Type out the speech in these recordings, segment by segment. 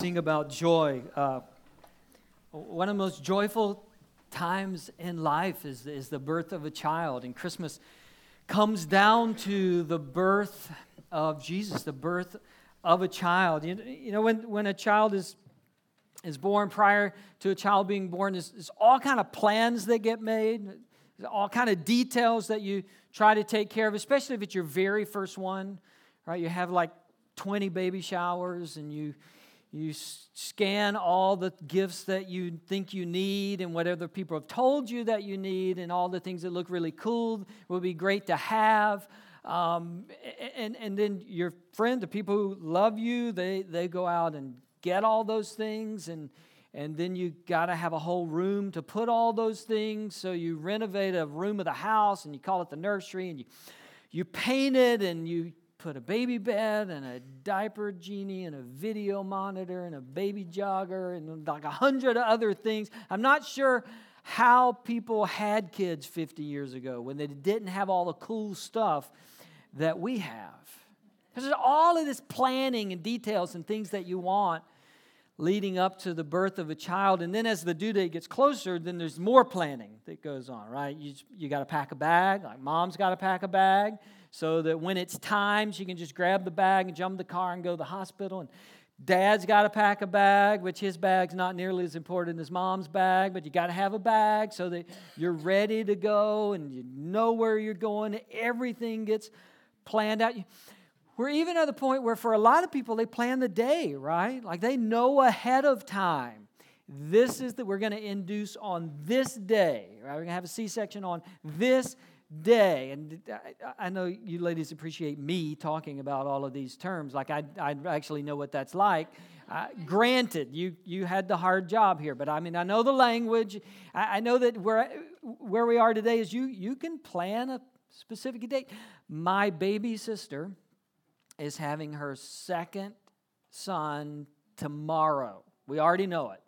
sing about joy. Uh, one of the most joyful times in life is, is the birth of a child, and Christmas comes down to the birth of Jesus, the birth of a child. You, you know, when, when a child is, is born, prior to a child being born, there's, all kind of plans that get made, all kind of details that you try to take care of, especially if it's your very first one, right? You have like 20 baby showers and you you scan all the gifts that you think you need and whatever people have told you that you need, and all the things that look really cool would be great to have. Um, and, and then your friend, the people who love you, they, they go out and get all those things. And, and then you got to have a whole room to put all those things. So you renovate a room of the house and you call it the nursery and you, you paint it and you put a baby bed and a diaper genie and a video monitor and a baby jogger and like a hundred other things. I'm not sure how people had kids 50 years ago when they didn't have all the cool stuff that we have. There's all of this planning and details and things that you want leading up to the birth of a child. And then as the due date gets closer, then there's more planning that goes on, right? You, you got to pack a bag, like mom's got to pack a bag so that when it's time, she can just grab the bag and jump in the car and go to the hospital. And dad's got to pack a bag, which his bag's not nearly as important as mom's bag, but you got to have a bag so that you're ready to go and you know where you're going. Everything gets planned out. We're even at the point where, for a lot of people, they plan the day, right? Like they know ahead of time. This is that we're going to induce on this day, right? We're going to have a C section on this day. And I know you ladies appreciate me talking about all of these terms. Like, I, I actually know what that's like. Uh, granted, you, you had the hard job here, but I mean, I know the language. I, I know that where, where we are today is you, you can plan a specific date. My baby sister is having her second son tomorrow. We already know it.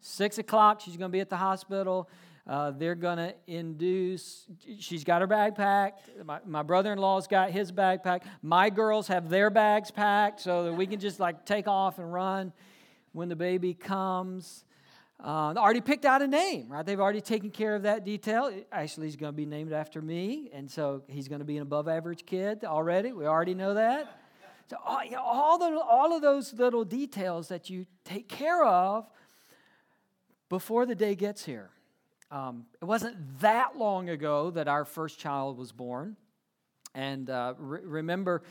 Six o'clock, she's going to be at the hospital. Uh, they're going to induce, she's got her bag packed. My, my brother in law's got his bag packed. My girls have their bags packed so that we can just like take off and run when the baby comes. Uh, already picked out a name, right? They've already taken care of that detail. Actually, he's going to be named after me, and so he's going to be an above average kid already. We already know that. So, all, you know, all, the, all of those little details that you take care of before the day gets here. Um, it wasn't that long ago that our first child was born. And uh, re- remember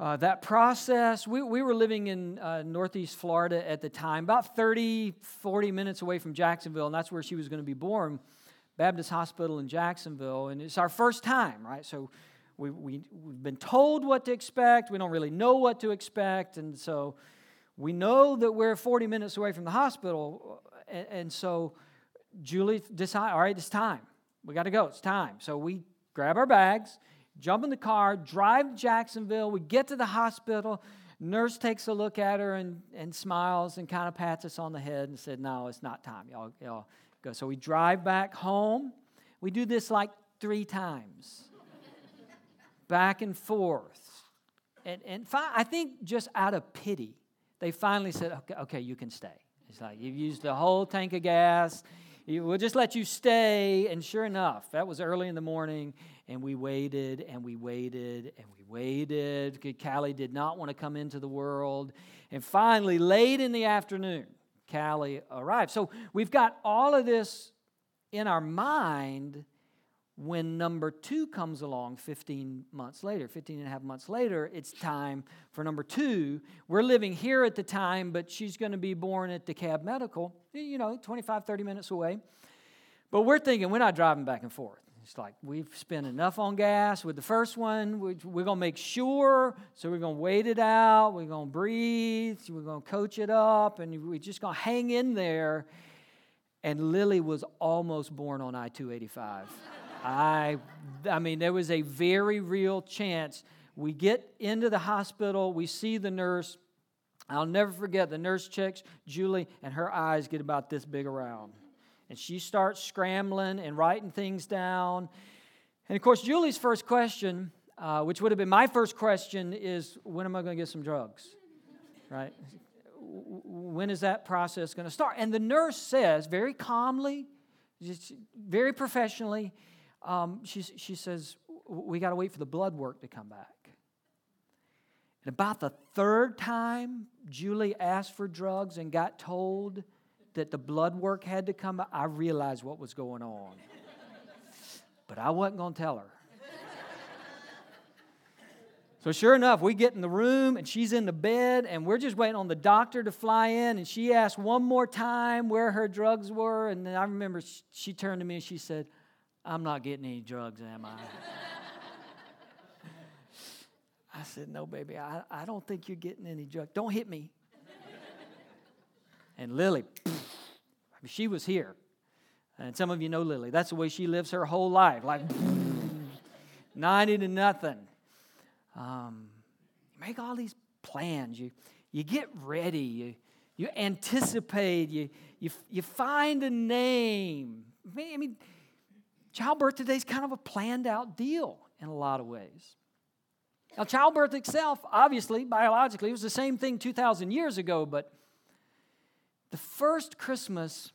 uh, that process. We, we were living in uh, Northeast Florida at the time, about 30, 40 minutes away from Jacksonville, and that's where she was going to be born, Baptist Hospital in Jacksonville. And it's our first time, right? So we, we, we've been told what to expect. We don't really know what to expect. And so we know that we're 40 minutes away from the hospital. And, and so Julie decided, all right, it's time. We got to go. It's time. So we grab our bags, jump in the car, drive to Jacksonville. We get to the hospital. Nurse takes a look at her and, and smiles and kind of pats us on the head and said, No, it's not time. Y'all, y'all go. So we drive back home. We do this like three times, back and forth. And, and fi- I think just out of pity, they finally said, okay, okay, you can stay. It's like you've used the whole tank of gas We'll just let you stay. And sure enough, that was early in the morning, and we waited and we waited and we waited. Callie did not want to come into the world. And finally, late in the afternoon, Callie arrived. So we've got all of this in our mind when number two comes along 15 months later, 15 and a half months later, it's time for number two. We're living here at the time, but she's going to be born at DeKalb Medical, you know, 25, 30 minutes away. But we're thinking we're not driving back and forth. It's like we've spent enough on gas with the first one. We're going to make sure, so we're going to wait it out. We're going to breathe. We're going to coach it up, and we're just going to hang in there. And Lily was almost born on I 285. I, I mean, there was a very real chance. We get into the hospital, we see the nurse. I'll never forget the nurse checks Julie, and her eyes get about this big around. And she starts scrambling and writing things down. And of course, Julie's first question, uh, which would have been my first question, is when am I going to get some drugs? Right? when is that process going to start? And the nurse says, very calmly, very professionally, um, she, she says, We got to wait for the blood work to come back. And about the third time Julie asked for drugs and got told that the blood work had to come back, I realized what was going on. but I wasn't going to tell her. So, sure enough, we get in the room and she's in the bed, and we're just waiting on the doctor to fly in. And she asked one more time where her drugs were. And then I remember she turned to me and she said, I'm not getting any drugs, am I? I said, No, baby, I, I don't think you're getting any drugs. Don't hit me. and Lily, mean, she was here. And some of you know Lily. That's the way she lives her whole life, like 90 to nothing. Um, you make all these plans. You, you get ready. You, you anticipate. You, you, you find a name. I mean, childbirth today is kind of a planned out deal in a lot of ways. Now, childbirth itself, obviously, biologically, was the same thing 2,000 years ago, but the first Christmas,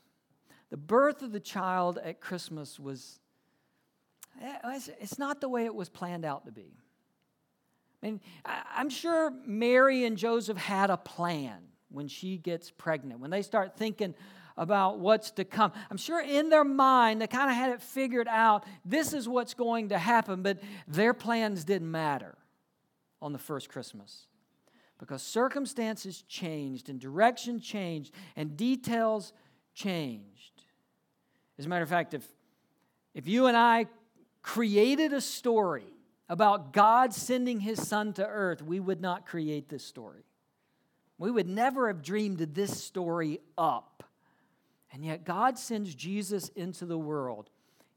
the birth of the child at Christmas was, eh, it's not the way it was planned out to be. I mean, I'm sure Mary and Joseph had a plan when she gets pregnant, when they start thinking about what's to come. I'm sure in their mind they kind of had it figured out this is what's going to happen, but their plans didn't matter on the first Christmas because circumstances changed and direction changed and details changed. As a matter of fact, if, if you and I created a story about God sending his son to earth, we would not create this story. We would never have dreamed this story up. And yet, God sends Jesus into the world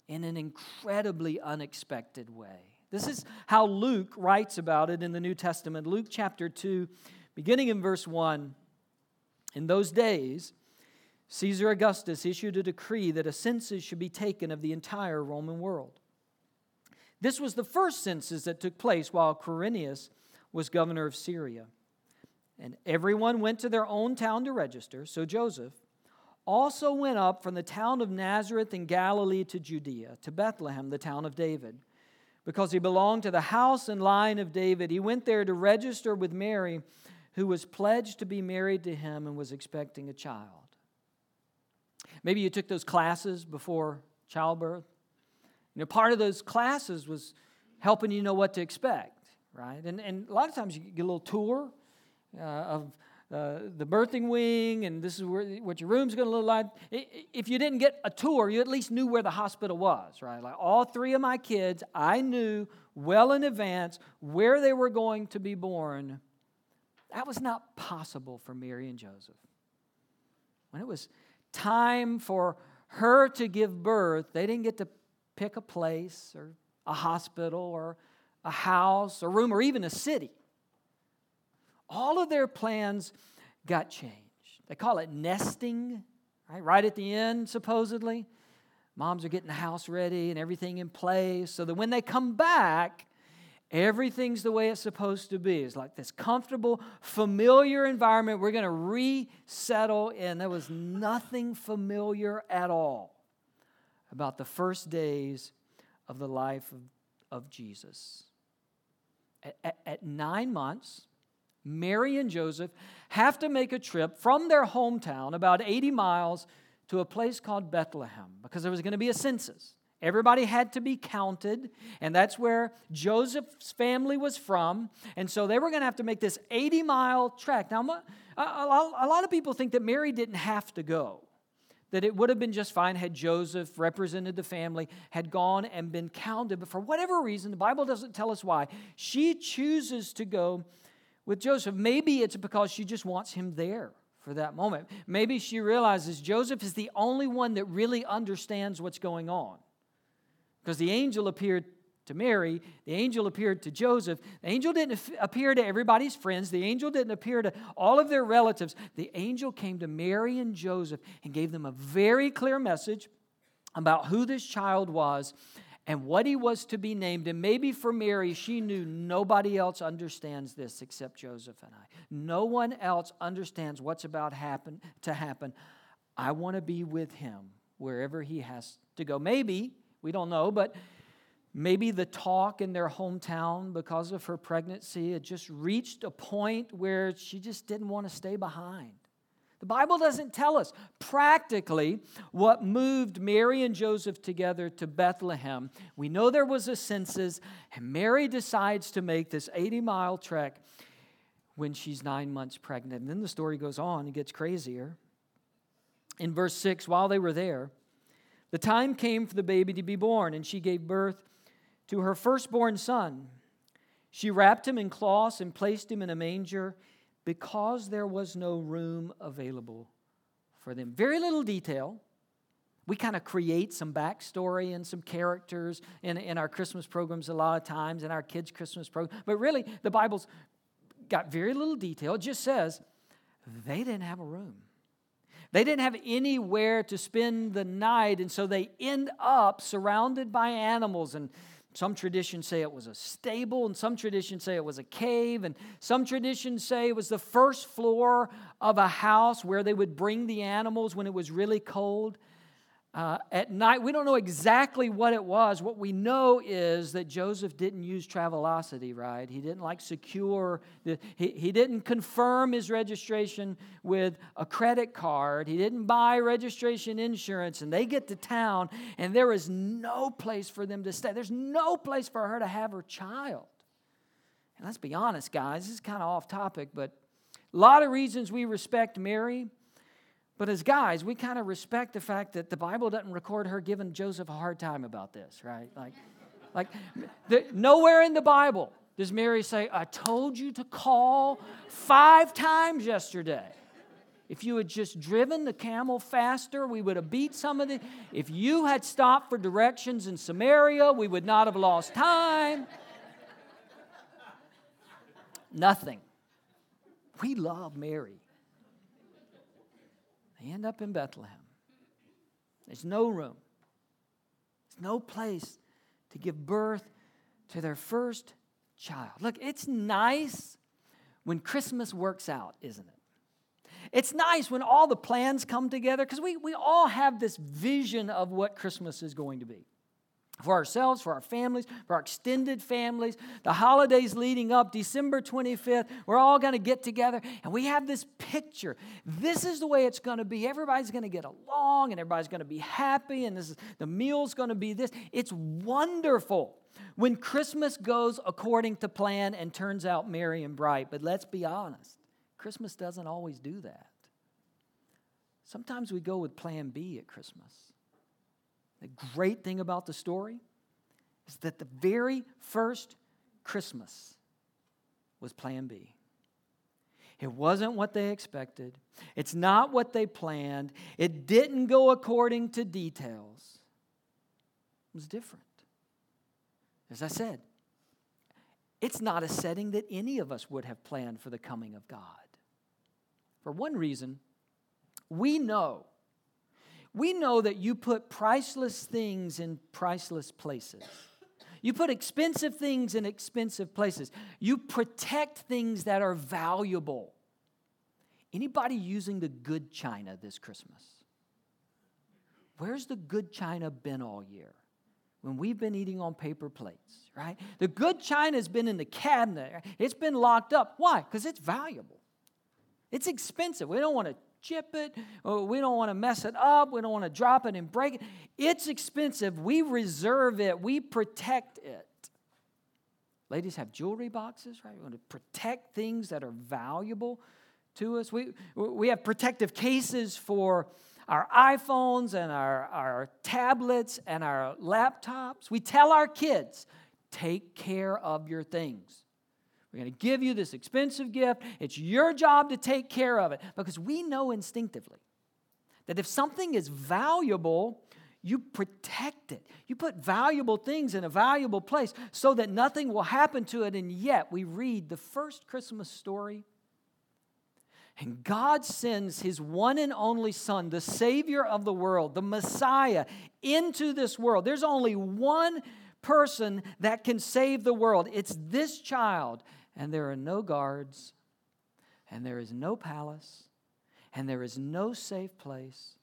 in an incredibly unexpected way. This is how Luke writes about it in the New Testament. Luke chapter 2, beginning in verse 1. In those days, Caesar Augustus issued a decree that a census should be taken of the entire Roman world. This was the first census that took place while Quirinius was governor of Syria. And everyone went to their own town to register. So Joseph also went up from the town of Nazareth in Galilee to Judea, to Bethlehem, the town of David. Because he belonged to the house and line of David, he went there to register with Mary, who was pledged to be married to him and was expecting a child. Maybe you took those classes before childbirth. You know, part of those classes was helping you know what to expect, right? And, and a lot of times you get a little tour uh, of uh, the birthing wing, and this is where, what your room's going to look like. If you didn't get a tour, you at least knew where the hospital was, right? Like all three of my kids, I knew well in advance where they were going to be born. That was not possible for Mary and Joseph. When it was time for her to give birth, they didn't get to pick a place or a hospital or a house, a room, or even a city. All of their plans got changed. They call it nesting, right? Right at the end, supposedly. Moms are getting the house ready and everything in place so that when they come back, everything's the way it's supposed to be. It's like this comfortable, familiar environment we're going to resettle in. There was nothing familiar at all about the first days of the life of, of Jesus. At, at, at nine months, Mary and Joseph have to make a trip from their hometown, about 80 miles, to a place called Bethlehem because there was going to be a census. Everybody had to be counted, and that's where Joseph's family was from. And so they were going to have to make this 80 mile trek. Now, a lot of people think that Mary didn't have to go that it would have been just fine had Joseph represented the family, had gone and been counted. But for whatever reason, the Bible doesn't tell us why, she chooses to go with Joseph. Maybe it's because she just wants him there for that moment. Maybe she realizes Joseph is the only one that really understands what's going on. Because the angel appeared to Mary, the angel appeared to Joseph. The angel didn't appear to everybody's friends, the angel didn't appear to all of their relatives. The angel came to Mary and Joseph and gave them a very clear message about who this child was and what he was to be named. And maybe for Mary, she knew nobody else understands this except Joseph and I. No one else understands what's about happen, to happen. I want to be with him wherever he has to go. Maybe, we don't know, but maybe the talk in their hometown because of her pregnancy had just reached a point where she just didn't want to stay behind. The Bible doesn't tell us practically what moved Mary and Joseph together to Bethlehem. We know there was a census, and Mary decides to make this 80 mile trek when she's nine months pregnant. And then the story goes on, it gets crazier. In verse 6, while they were there, the time came for the baby to be born, and she gave birth to her firstborn son. She wrapped him in cloths and placed him in a manger because there was no room available for them. Very little detail. We kind of create some backstory and some characters in, in our Christmas programs a lot of times, in our kids' Christmas program. But really, the Bible's got very little detail. It just says they didn't have a room. They didn't have anywhere to spend the night, and so they end up surrounded by animals and some traditions say it was a stable, and some traditions say it was a cave, and some traditions say it was the first floor of a house where they would bring the animals when it was really cold uh, at night. We don't know exactly what it was. What we know is that Joseph didn't use Travelocity, right? He didn't like secure, he, he didn't confirm his registration with a credit card. He didn't buy registration insurance. And they get to town, and there is no place for them to stay. There's no place for her to have her child. And let's be honest, guys, this is kind of off topic, but a lot of reasons we respect Mary. But as guys, we kind of respect the fact that the Bible doesn't record her giving Joseph a hard time about this, right? Like, like the, nowhere in the Bible does Mary say, I told you to call five times yesterday. If you had just driven the camel faster, we would have beat some of the. If you had stopped for directions in Samaria, we would not have lost time. Nothing. We love Mary. They end up in Bethlehem. There's no room, there's no place to give birth to their first child. Look, it's nice when Christmas works out, isn't it? It's nice when all the plans come together because we, we all have this vision of what Christmas is going to be for ourselves, for our families, for our extended families. The holidays leading up, December 25th, we're all going to get together and we have this picture. This is the way it's going to be. Everybody's going to get along and everybody's going to be happy and this is, the meal's going to be this. It's wonderful when Christmas goes according to plan and turns out merry and bright. But let's be honest, Christmas doesn't always do that. Sometimes we go with plan B at Christmas. The great thing about the story is that the very first Christmas was plan B. It wasn't what they expected. It's not what they planned. It didn't go according to details. It was different. As I said, it's not a setting that any of us would have planned for the coming of God. For one reason, we know we know that you put priceless things in priceless places. You put expensive things in expensive places. You protect things that are valuable. Anybody using the good china this Christmas? Where's the good china been all year? When we've been eating on paper plates, right? The good china has been in the cabinet. It's been locked up. Why? Because it's valuable. It's expensive. We don't want to chip it. Oh, we don't want to mess it up. We don't want to drop it and break it. It's expensive. We reserve it, we protect it. Ladies have jewelry boxes, right? We want to protect things that are valuable to us. We, we have protective cases for our iPhones and our, our tablets and our laptops. We tell our kids, take care of your things. We're going to give you this expensive gift. It's your job to take care of it because we know instinctively that if something is valuable, you protect it. You put valuable things in a valuable place so that nothing will happen to it. And yet, we read the first Christmas story And God sends his one and only Son, the Savior of the world, the Messiah, into this world. There's only one person that can save the world. It's this child. And there are no guards, and there is no palace, and there is no safe place.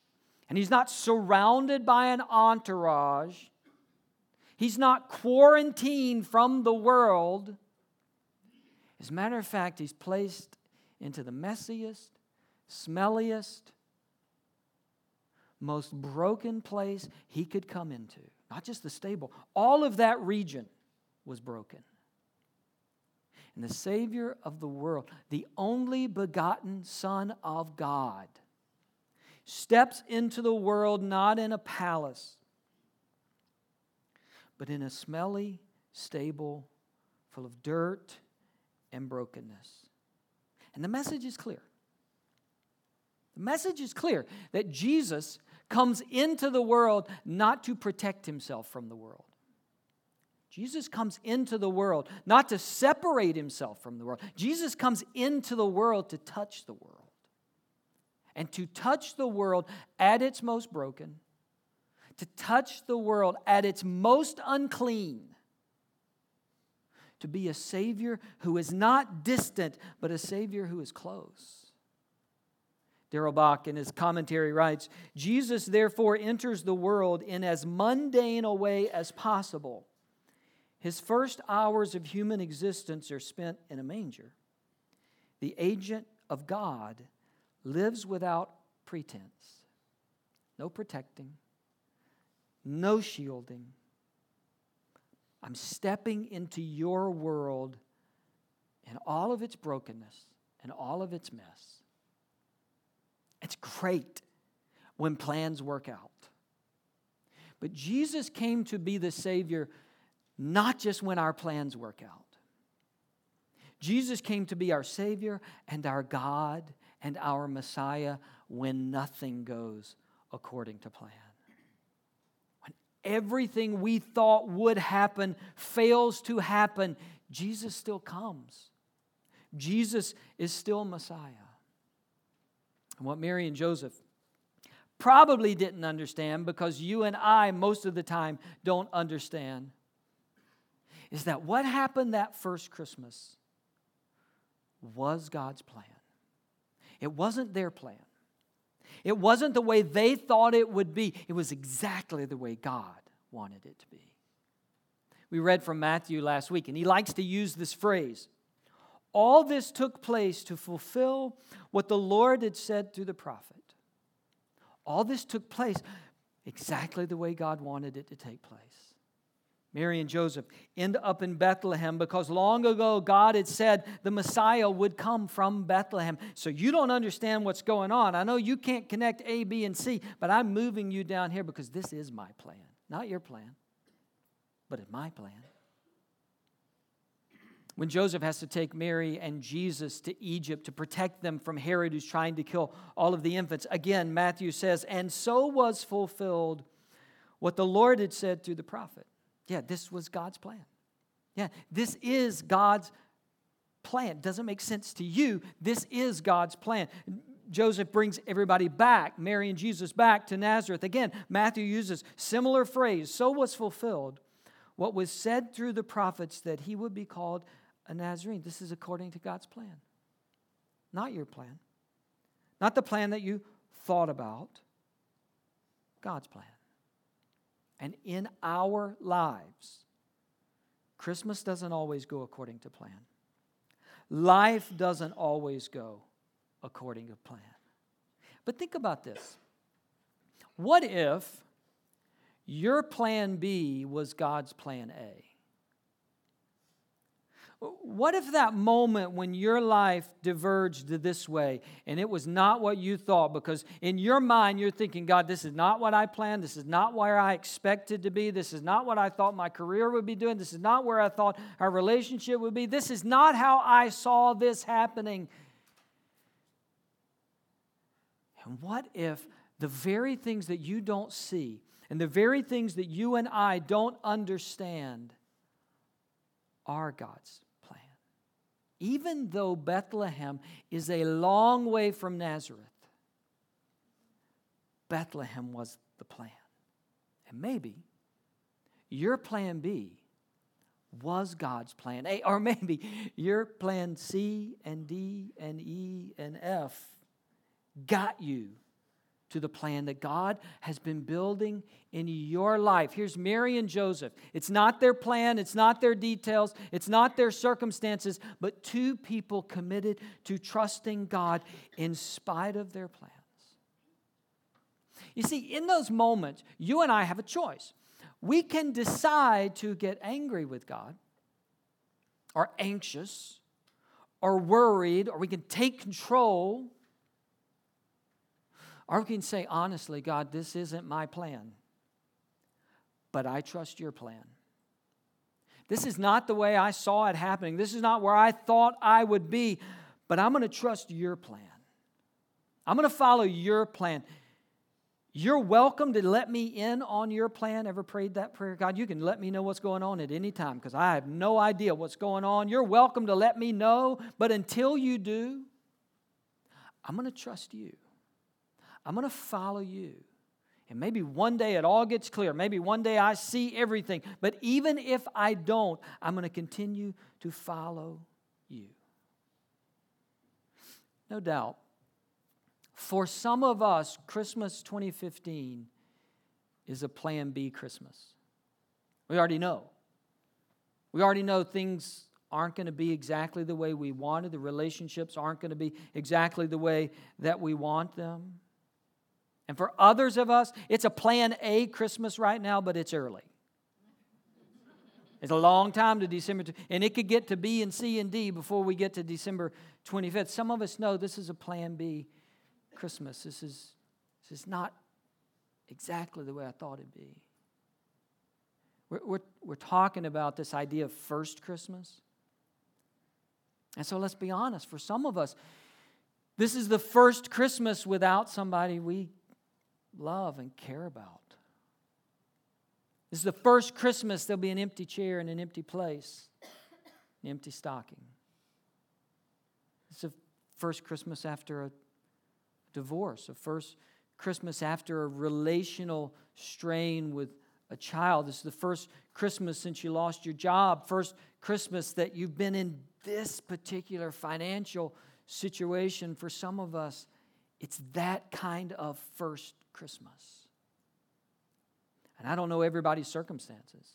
And he's not surrounded by an entourage. He's not quarantined from the world. As a matter of fact, he's placed into the messiest, smelliest, most broken place he could come into. Not just the stable, all of that region was broken. And the Savior of the world, the only begotten Son of God, steps into the world not in a palace, but in a smelly stable full of dirt and brokenness. And the message is clear. The message is clear that Jesus comes into the world not to protect himself from the world. Jesus comes into the world not to separate himself from the world. Jesus comes into the world to touch the world. And to touch the world at its most broken, to touch the world at its most unclean, to be a Savior who is not distant, but a Savior who is close. Darrell Bock in his commentary writes Jesus therefore enters the world in as mundane a way as possible. His first hours of human existence are spent in a manger. The agent of God lives without pretense, no protecting, no shielding I'm stepping into your world in all of its brokenness and all of its mess. It's great when plans work out. But Jesus came to be the Savior not just when our plans work out. Jesus came to be our Savior and our God and our Messiah when nothing goes according to plan When everything we thought would happen fails to happen, Jesus still comes. Jesus is still Messiah. And what Mary and Joseph probably didn't understand, because you and I, most of the time, don't understand, is that what happened that first Christmas was God's plan. It wasn't their plan. It wasn't the way they thought it would be, it was exactly the way God wanted it to be. We read from Matthew last week, and he likes to use this phrase. All this took place to fulfill what the Lord had said through the prophet. All this took place exactly the way God wanted it to take place. Mary and Joseph end up in Bethlehem because long ago God had said the Messiah would come from Bethlehem. So you don't understand what's going on. I know you can't connect A, B, and C, but I'm moving you down here because this is my plan. Not your plan, but it's my plan. When Joseph has to take Mary and Jesus to Egypt to protect them from Herod, who's trying to kill all of the infants, again, Matthew says, and so was fulfilled what the Lord had said through the prophet. Yeah, this was God's plan. Yeah, this is God's plan. Doesn't make sense to you. This is God's plan. Joseph brings everybody back, Mary and Jesus back to Nazareth. Again, Matthew uses similar phrase. So was fulfilled what was said through the prophets that he would be called a Nazarene. This is according to God's plan, not your plan, not the plan that you thought about, God's plan. And in our lives, Christmas doesn't always go according to plan. Life doesn't always go according to plan. But think about this. What if your plan B was God's plan A? What if that moment when your life diverged this way and it was not what you thought? Because in your mind, you're thinking, God, this is not what I planned. This is not where I expected to be. This is not what I thought my career would be doing. This is not where I thought our relationship would be. This is not how I saw this happening. And what if the very things that you don't see and the very things that you and I don't understand are God's even though Bethlehem is a long way from Nazareth, Bethlehem was the plan. And maybe your plan B was God's plan A, or maybe your plan C and D and E and F got you to the plan that God has been building in your life. Here's Mary and Joseph. It's not their plan, it's not their details, it's not their circumstances, but two people committed to trusting God in spite of their plans. You see, in those moments, you and I have a choice. We can decide to get angry with God, or anxious, or worried, or we can take control or we can say, honestly, God, this isn't my plan, but I trust your plan. This is not the way I saw it happening. This is not where I thought I would be, but I'm going to trust your plan. I'm going to follow your plan. You're welcome to let me in on your plan. Ever prayed that prayer? God, you can let me know what's going on at any time because I have no idea what's going on. You're welcome to let me know, but until you do, I'm going to trust you. I'm going to follow you. And maybe one day it all gets clear. Maybe one day I see everything. But even if I don't, I'm going to continue to follow you. No doubt. For some of us, Christmas 2015 is a plan B Christmas. We already know. We already know things aren't going to be exactly the way we wanted, the relationships aren't going to be exactly the way that we want them. And for others of us, it's a plan A Christmas right now, but it's early. It's a long time to December, and it could get to B and C and D before we get to December 25th. Some of us know this is a plan B Christmas. This is, this is not exactly the way I thought it'd be. We're, we're, we're talking about this idea of first Christmas. And so let's be honest, for some of us, this is the first Christmas without somebody we love and care about. This is the first Christmas there'll be an empty chair in an empty place, an empty stocking. It's the first Christmas after a divorce, a first Christmas after a relational strain with a child. This is the first Christmas since you lost your job, first Christmas that you've been in this particular financial situation. For some of us, it's that kind of first Christmas. And I don't know everybody's circumstances.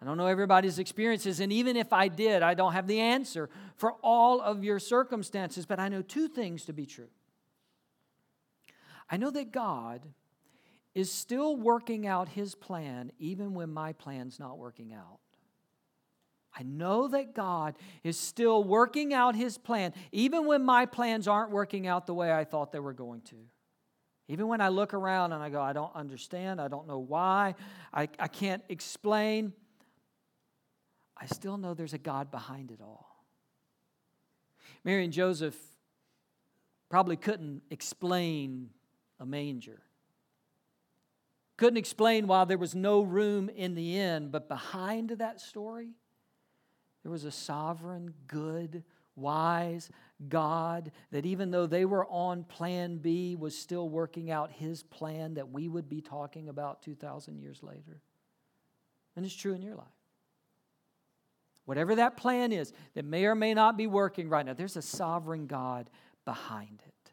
I don't know everybody's experiences. And even if I did, I don't have the answer for all of your circumstances. But I know two things to be true. I know that God is still working out his plan even when my plan's not working out. I know that God is still working out his plan even when my plans aren't working out the way I thought they were going to. Even when I look around and I go, I don't understand, I don't know why, I, I can't explain, I still know there's a God behind it all. Mary and Joseph probably couldn't explain a manger. Couldn't explain why there was no room in the inn, but behind that story, there was a sovereign, good, wise God that even though they were on plan B, was still working out his plan that we would be talking about 2,000 years later. And it's true in your life. Whatever that plan is that may or may not be working right now, there's a sovereign God behind it.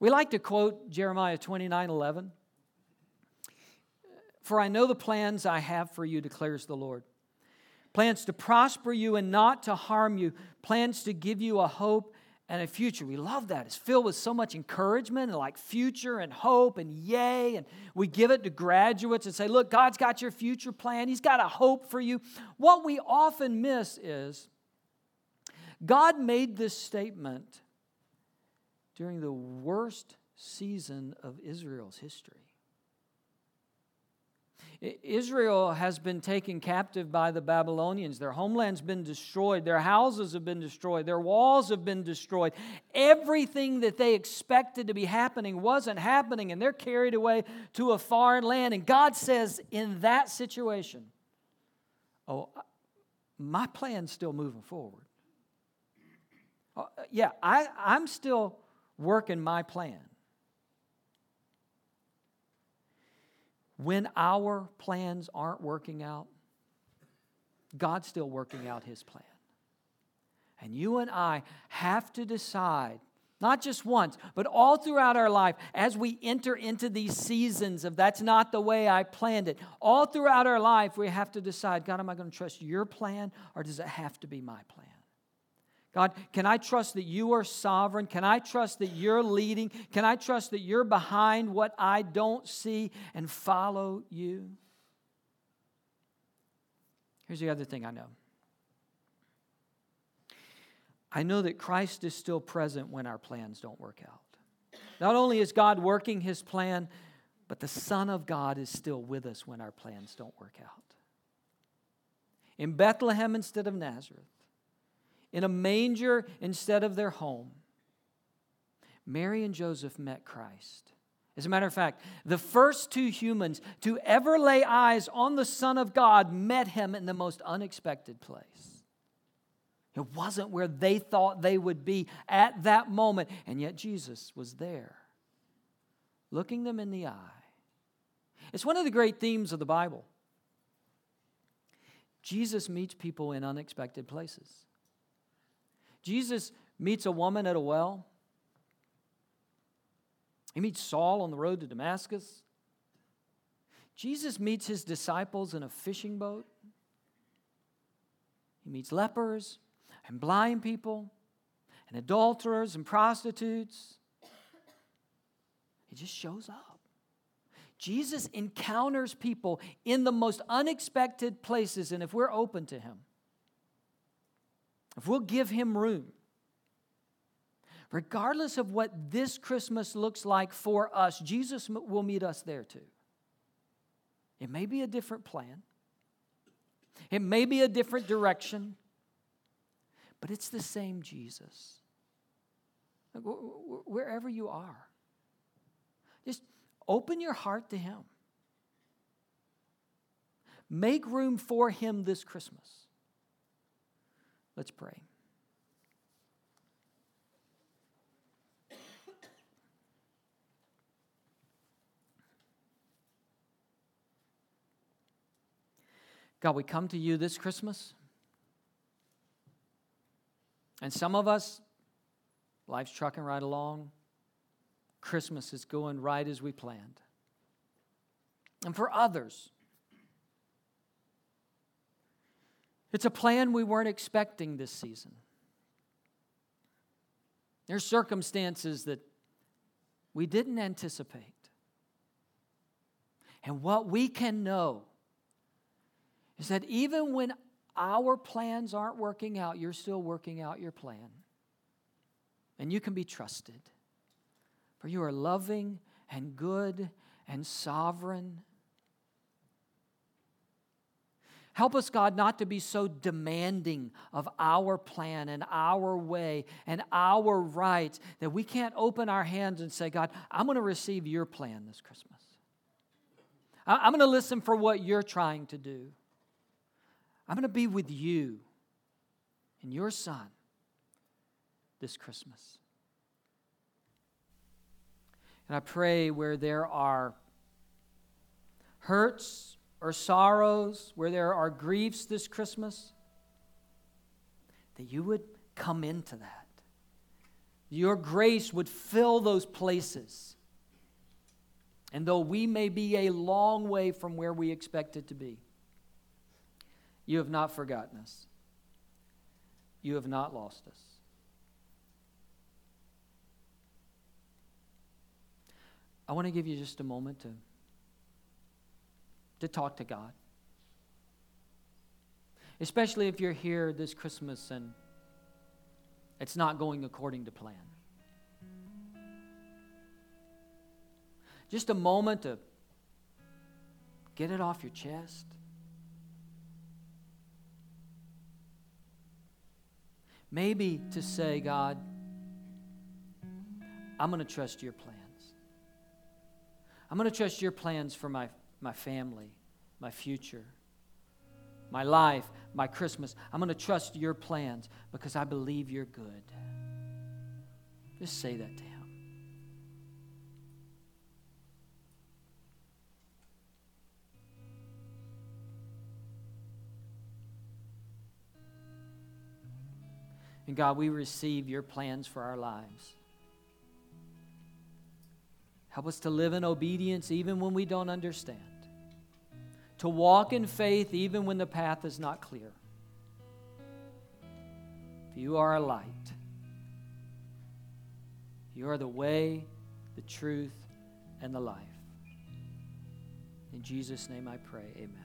We like to quote Jeremiah 29 11. For I know the plans I have for you, declares the Lord plans to prosper you and not to harm you, plans to give you a hope and a future. We love that. It's filled with so much encouragement and like future and hope and yay. And we give it to graduates and say, look, God's got your future plan. He's got a hope for you. What we often miss is God made this statement during the worst season of Israel's history. Israel has been taken captive by the Babylonians. Their homeland's been destroyed. Their houses have been destroyed. Their walls have been destroyed. Everything that they expected to be happening wasn't happening, and they're carried away to a foreign land. And God says, in that situation, Oh, my plan's still moving forward. Uh, yeah, I, I'm still working my plan. When our plans aren't working out, God's still working out his plan. And you and I have to decide, not just once, but all throughout our life, as we enter into these seasons of that's not the way I planned it, all throughout our life, we have to decide God, am I going to trust your plan or does it have to be my plan? God, can I trust that you are sovereign? Can I trust that you're leading? Can I trust that you're behind what I don't see and follow you? Here's the other thing I know I know that Christ is still present when our plans don't work out. Not only is God working his plan, but the Son of God is still with us when our plans don't work out. In Bethlehem instead of Nazareth, in a manger instead of their home, Mary and Joseph met Christ. As a matter of fact, the first two humans to ever lay eyes on the Son of God met him in the most unexpected place. It wasn't where they thought they would be at that moment, and yet Jesus was there, looking them in the eye. It's one of the great themes of the Bible. Jesus meets people in unexpected places. Jesus meets a woman at a well. He meets Saul on the road to Damascus. Jesus meets his disciples in a fishing boat. He meets lepers and blind people and adulterers and prostitutes. He just shows up. Jesus encounters people in the most unexpected places, and if we're open to him, if we'll give him room, regardless of what this Christmas looks like for us, Jesus will meet us there too. It may be a different plan, it may be a different direction, but it's the same Jesus. Wherever you are, just open your heart to Him. Make room for Him this Christmas. Let's pray. God, we come to you this Christmas. And some of us, life's trucking right along. Christmas is going right as we planned. And for others, it's a plan we weren't expecting this season. There's circumstances that we didn't anticipate. And what we can know is that even when our plans aren't working out, you're still working out your plan. And you can be trusted. For you are loving and good and sovereign. Help us, God, not to be so demanding of our plan and our way and our rights that we can't open our hands and say, God, I'm going to receive your plan this Christmas. I'm going to listen for what you're trying to do. I'm going to be with you and your son this Christmas. And I pray where there are hurts or sorrows, where there are griefs this Christmas, that you would come into that. Your grace would fill those places. And though we may be a long way from where we expect it to be, you have not forgotten us. You have not lost us. I want to give you just a moment to, to talk to God. Especially if you're here this Christmas and it's not going according to plan. Just a moment to get it off your chest. Maybe to say, God, I'm going to trust your plans. I'm going to trust your plans for my, my family, my future, my life, my Christmas. I'm going to trust your plans because I believe you're good. Just say that to Him. And God, we receive your plans for our lives. Help us to live in obedience even when we don't understand, to walk in faith even when the path is not clear. You are a light. You are the way, the truth, and the life. In Jesus' name I pray, amen.